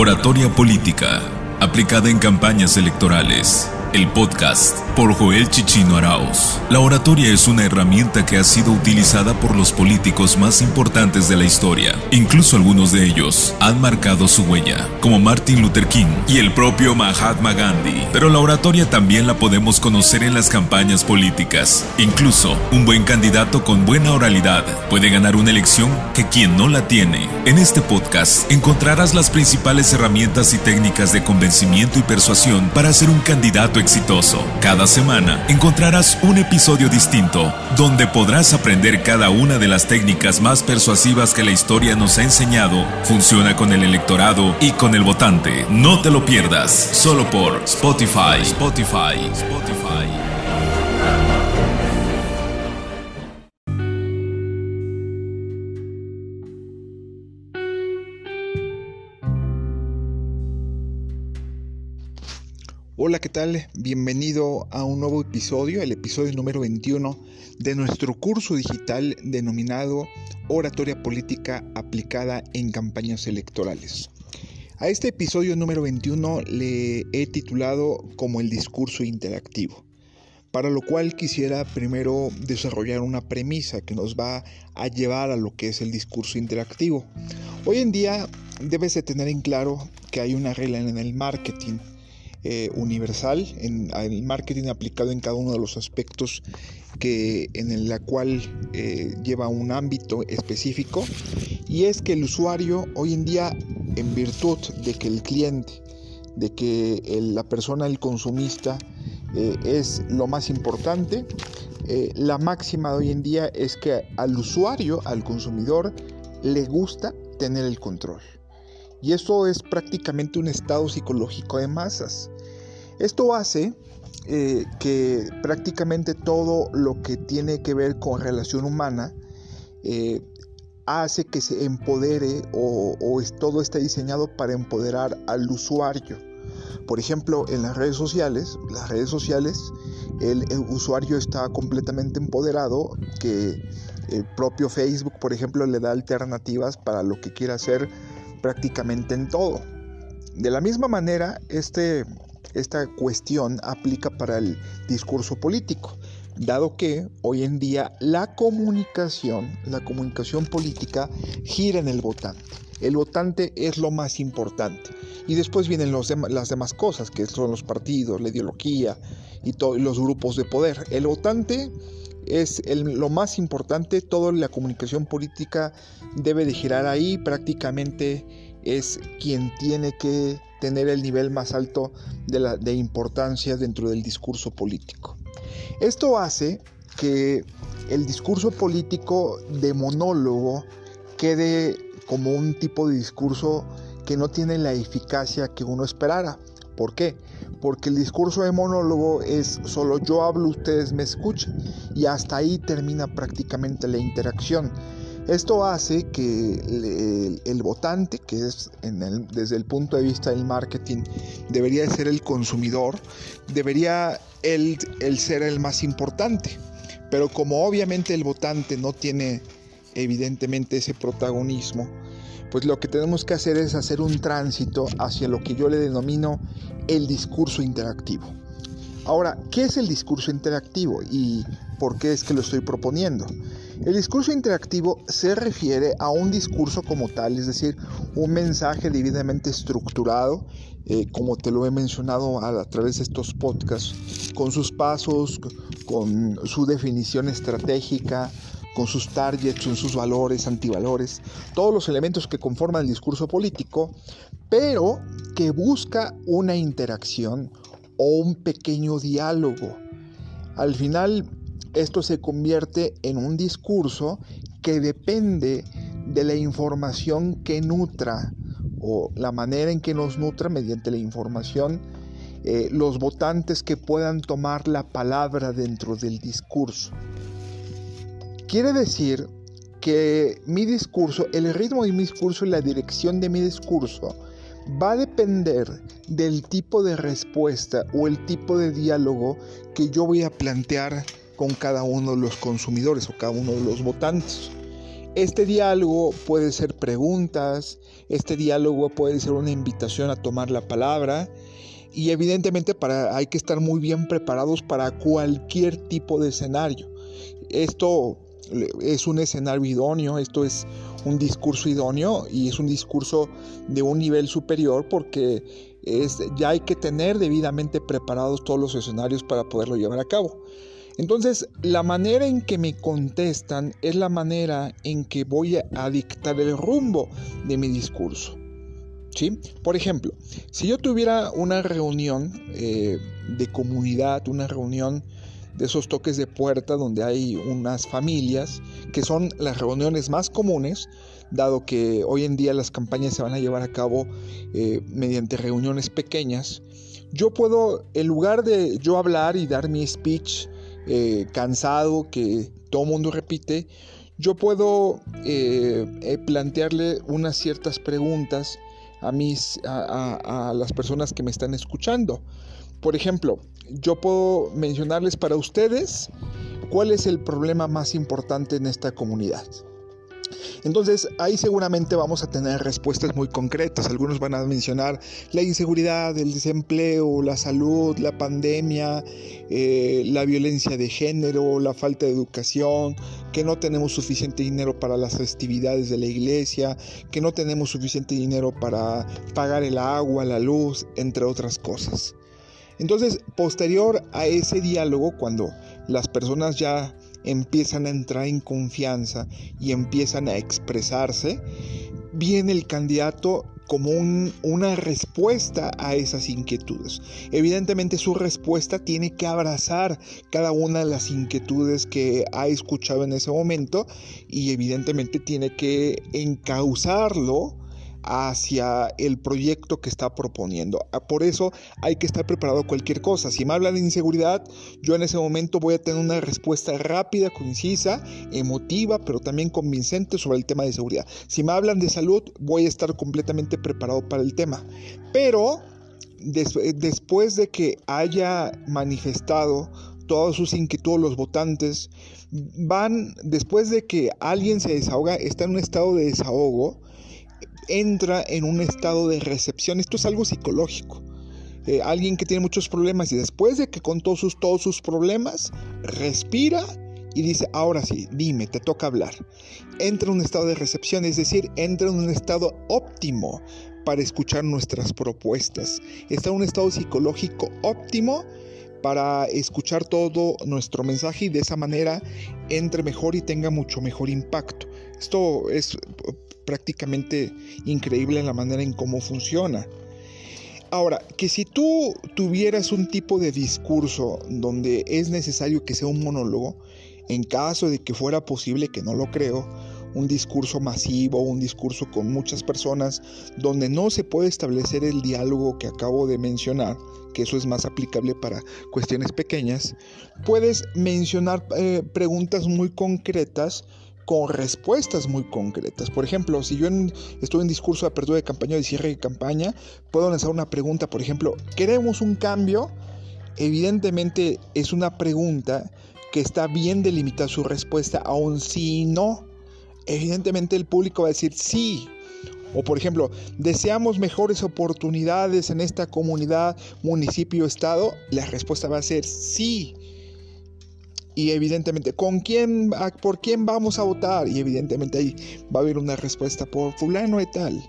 Oratoria política, aplicada en campañas electorales. El podcast por Joel Chichino Arauz. La oratoria es una herramienta que ha sido utilizada por los políticos más importantes de la historia. Incluso algunos de ellos han marcado su huella, como Martin Luther King y el propio Mahatma Gandhi. Pero la oratoria también la podemos conocer en las campañas políticas. Incluso un buen candidato con buena oralidad puede ganar una elección que quien no la tiene. En este podcast encontrarás las principales herramientas y técnicas de convencimiento y persuasión para ser un candidato exitoso. Cada semana encontrarás un episodio distinto donde podrás aprender cada una de las técnicas más persuasivas que la historia nos ha enseñado. Funciona con el electorado y con el votante. No te lo pierdas, solo por Spotify. Spotify. Spotify. Hola, ¿qué tal? Bienvenido a un nuevo episodio, el episodio número 21 de nuestro curso digital denominado Oratoria Política aplicada en campañas electorales. A este episodio número 21 le he titulado como el discurso interactivo, para lo cual quisiera primero desarrollar una premisa que nos va a llevar a lo que es el discurso interactivo. Hoy en día debes de tener en claro que hay una regla en el marketing eh, universal en el marketing aplicado en cada uno de los aspectos que en la cual eh, lleva un ámbito específico. Y es que el usuario hoy en día en virtud de que el cliente de que la persona el consumista eh, es lo más importante la máxima de hoy en día es que al usuario al consumidor le gusta tener el control y eso es prácticamente un estado psicológico de masas. Esto hace eh, que prácticamente todo lo que tiene que ver con relación humana eh, hace que se empodere o, todo está diseñado para empoderar al usuario. Por ejemplo, en las redes sociales, las redes sociales, el, el, usuario está completamente empoderado, que el propio Facebook, por ejemplo, le da alternativas para lo que quiera hacer prácticamente en todo. De la misma manera, este, esta cuestión aplica para el discurso político, dado que hoy en día la comunicación, la comunicación política gira en el votante. El votante es lo más importante. Y después vienen las demás cosas, que son los partidos, la ideología y los grupos de poder. El votante es lo más importante, toda la comunicación política debe de girar ahí, prácticamente es quien tiene que tener el nivel más alto de, la, de importancia dentro del discurso político. Esto hace que el discurso político de monólogo quede como un tipo de discurso que no tiene la eficacia que uno esperara. ¿Por qué? Porque el discurso de monólogo es solo yo hablo, ustedes me escuchan y hasta ahí termina prácticamente la interacción. Esto hace que el, votante, que es desde el punto de vista del marketing, debería ser el consumidor, debería él, ser el más importante. Pero como obviamente el votante no tiene evidentemente ese protagonismo, pues lo que tenemos que hacer es hacer un tránsito hacia lo que yo le denomino el discurso interactivo. Ahora, ¿qué es el discurso interactivo y por qué es que lo estoy proponiendo? El discurso interactivo se refiere a un discurso como tal, es decir, un mensaje debidamente estructurado, eh, como te lo he mencionado a, a, través de estos podcasts, con sus pasos, con su definición estratégica, con sus targets, con sus valores, antivalores, todos los elementos que conforman el discurso político, pero que busca una interacción o un pequeño diálogo. Al final, esto se convierte en un discurso que depende de la información que nutra o la manera en que nos nutra mediante la información eh, los votantes que puedan tomar la palabra dentro del discurso. Quiere decir que mi discurso, el ritmo de mi discurso y la dirección de mi discurso va a depender del tipo de respuesta o el tipo de diálogo que yo voy a plantear con cada uno de los consumidores o cada uno de los votantes. Este diálogo puede ser preguntas, este diálogo puede ser una invitación a tomar la palabra y evidentemente para, hay que estar muy bien preparados para cualquier tipo de escenario. Esto es un escenario idóneo, esto es un discurso idóneo y es un discurso de un nivel superior porque es, ya hay que tener debidamente preparados todos los escenarios para poderlo llevar a cabo. Entonces, la manera en que me contestan es la manera en que voy a dictar el rumbo de mi discurso. ¿Sí? Por ejemplo, si yo tuviera una reunión eh, de comunidad, una reunión de esos toques de puerta donde hay unas familias, que son las reuniones más comunes, dado que hoy en día las campañas se van a llevar a cabo eh, mediante reuniones pequeñas, yo puedo, en lugar de yo hablar y dar mi speech eh, cansado que todo mundo repite, yo puedo eh, plantearle unas ciertas preguntas a, mis, a las personas que me están escuchando. Por ejemplo, yo puedo mencionarles para ustedes cuál es el problema más importante en esta comunidad. Entonces ahí seguramente vamos a tener respuestas muy concretas. Algunos van a mencionar la inseguridad, el desempleo, la salud, la pandemia, eh, la violencia de género, la falta de educación, que no tenemos suficiente dinero para las festividades de la iglesia, que no tenemos suficiente dinero para pagar el agua, la luz, entre otras cosas. Entonces, posterior a ese diálogo, cuando las personas ya empiezan a entrar en confianza y empiezan a expresarse, viene el candidato como una respuesta a esas inquietudes. Evidentemente su respuesta tiene que abrazar cada una de las inquietudes que ha escuchado en ese momento y evidentemente tiene que encauzarlo hacia el proyecto que está proponiendo. Ah, por eso hay que estar preparado a cualquier cosa. Si me hablan de inseguridad, yo en ese momento voy a tener una respuesta rápida, concisa, emotiva, pero también convincente sobre el tema de seguridad. Si me hablan de salud, voy a estar completamente preparado para el tema. Pero después de que haya manifestado todas sus inquietudes los votantes, van, después de que alguien se desahoga, está en un estado de desahogo, entra en un estado de recepción. Esto es algo psicológico. Eh, alguien que tiene muchos problemas y después de que contó sus, todos sus problemas, respira y dice, ahora sí, dime, te toca hablar. Entra en un estado de recepción, es decir, entra en un estado óptimo para escuchar nuestras propuestas. Está en un estado psicológico óptimo para escuchar todo nuestro mensaje y de esa manera entre mejor y tenga mucho mejor impacto. Esto es prácticamente increíble en la manera en cómo funciona. Ahora, que si tú tuvieras un tipo de discurso donde es necesario que sea un monólogo, en caso de que fuera posible, que no lo creo, un discurso masivo, un discurso con muchas personas, donde no se puede establecer el diálogo que acabo de mencionar, que eso es más aplicable para cuestiones pequeñas, puedes mencionar eh, preguntas muy concretas con respuestas muy concretas. Por ejemplo, si yo estoy en discurso de apertura de campaña o de cierre de campaña, puedo lanzar una pregunta, por ejemplo, ¿queremos un cambio? Evidentemente es una pregunta que está bien delimitada su respuesta, aun si no. Evidentemente el público va a decir sí, o por ejemplo, deseamos mejores oportunidades en esta comunidad, municipio, estado. La respuesta va a ser sí y evidentemente, ¿con quién, por quién vamos a votar? Y evidentemente ahí va a haber una respuesta por fulano y tal.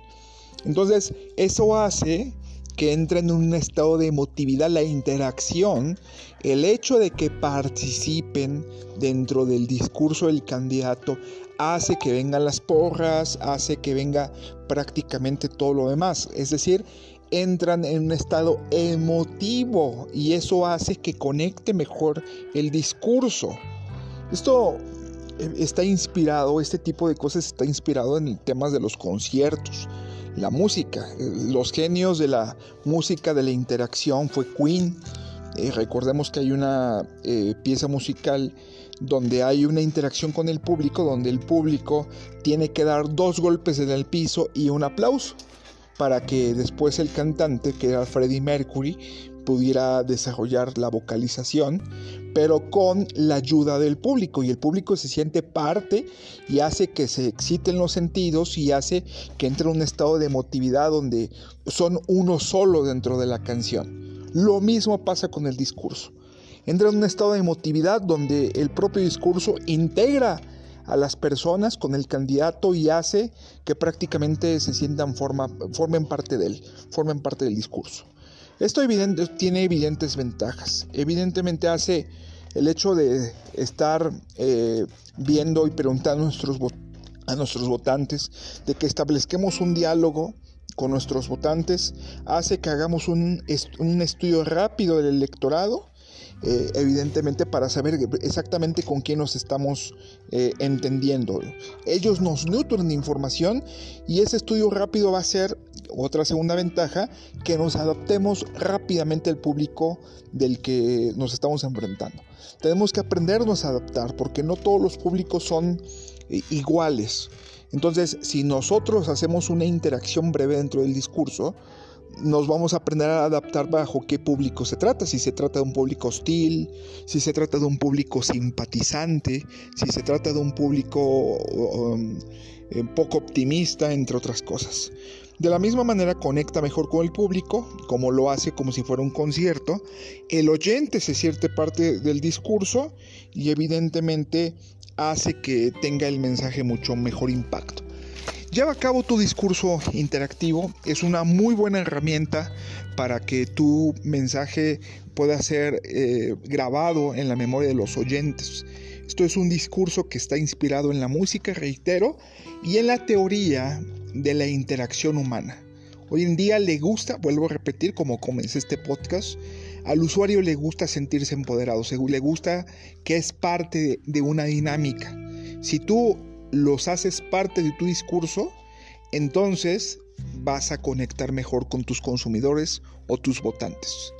Entonces, eso hace que entre en un estado de emotividad la interacción, el hecho de que participen dentro del discurso del candidato hace que vengan las porras, hace que venga prácticamente todo lo demás. Es decir, entran en un estado emotivo y eso hace que conecte mejor el discurso. Esto eh, está inspirado, este tipo de cosas está inspirado en el tema de los conciertos, la música. Eh, los genios de la música, de la interacción fue Queen. Eh, recordemos que hay una pieza musical donde hay una interacción con el público, donde el público tiene que dar dos golpes en el piso y un aplauso para que después el cantante, que era Freddie Mercury, pudiera desarrollar la vocalización, pero con la ayuda del público y el público se siente parte y hace que se exciten los sentidos y hace que entre en un estado de emotividad donde son uno solo dentro de la canción. Lo mismo pasa con el discurso. Entra en un estado de emotividad donde el propio discurso integra a las personas con el candidato y hace que prácticamente se sientan forma, formen parte de él, formen parte del discurso. Esto tiene evidentes ventajas. Evidentemente hace el hecho de estar eh, viendo y preguntando a nuestros, a nuestros votantes, de que establezquemos un diálogo con nuestros votantes, hace que hagamos un, un estudio rápido del electorado eh, evidentemente para saber exactamente con quién nos estamos eh, entendiendo. Ellos nos nutren información y ese estudio rápido va a ser otra segunda ventaja, que nos adaptemos rápidamente al público del que nos estamos enfrentando. Tenemos que aprendernos a adaptar porque no todos los públicos son eh, iguales. Entonces, si nosotros hacemos una interacción breve dentro del discurso, nos vamos a aprender a adaptar bajo qué público se trata, si se trata de un público hostil, si se trata de un público simpatizante, si se trata de un público um, eh, poco optimista, entre otras cosas. De la misma manera conecta mejor con el público, como lo hace como si fuera un concierto. El oyente se siente parte del discurso y evidentemente hace que tenga el mensaje mucho mejor impacto. Lleva a cabo tu discurso interactivo. Es una muy buena herramienta para que tu mensaje pueda ser eh, grabado en la memoria de los oyentes. Esto es un discurso que está inspirado en la música, reitero, y en la teoría de la interacción humana. Hoy en día le gusta, vuelvo a repetir como comencé este podcast, al usuario le gusta sentirse empoderado, le gusta que es parte de una dinámica. Si tú los haces parte de tu discurso, entonces vas a conectar mejor con tus consumidores o tus votantes.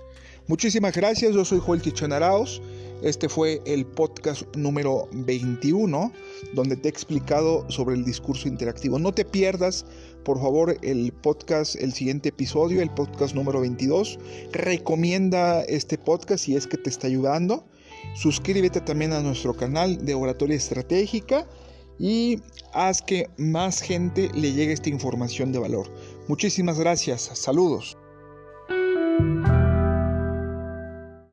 Muchísimas gracias, yo soy Joel Tichón Arauz. Este fue el podcast número 21, donde te he explicado sobre el discurso interactivo. No te pierdas, por favor, el podcast, el siguiente episodio, el podcast número 22. Recomienda este podcast si es que te está ayudando. Suscríbete también a nuestro canal de Oratoria Estratégica y haz que más gente le llegue esta información de valor. Muchísimas gracias, saludos.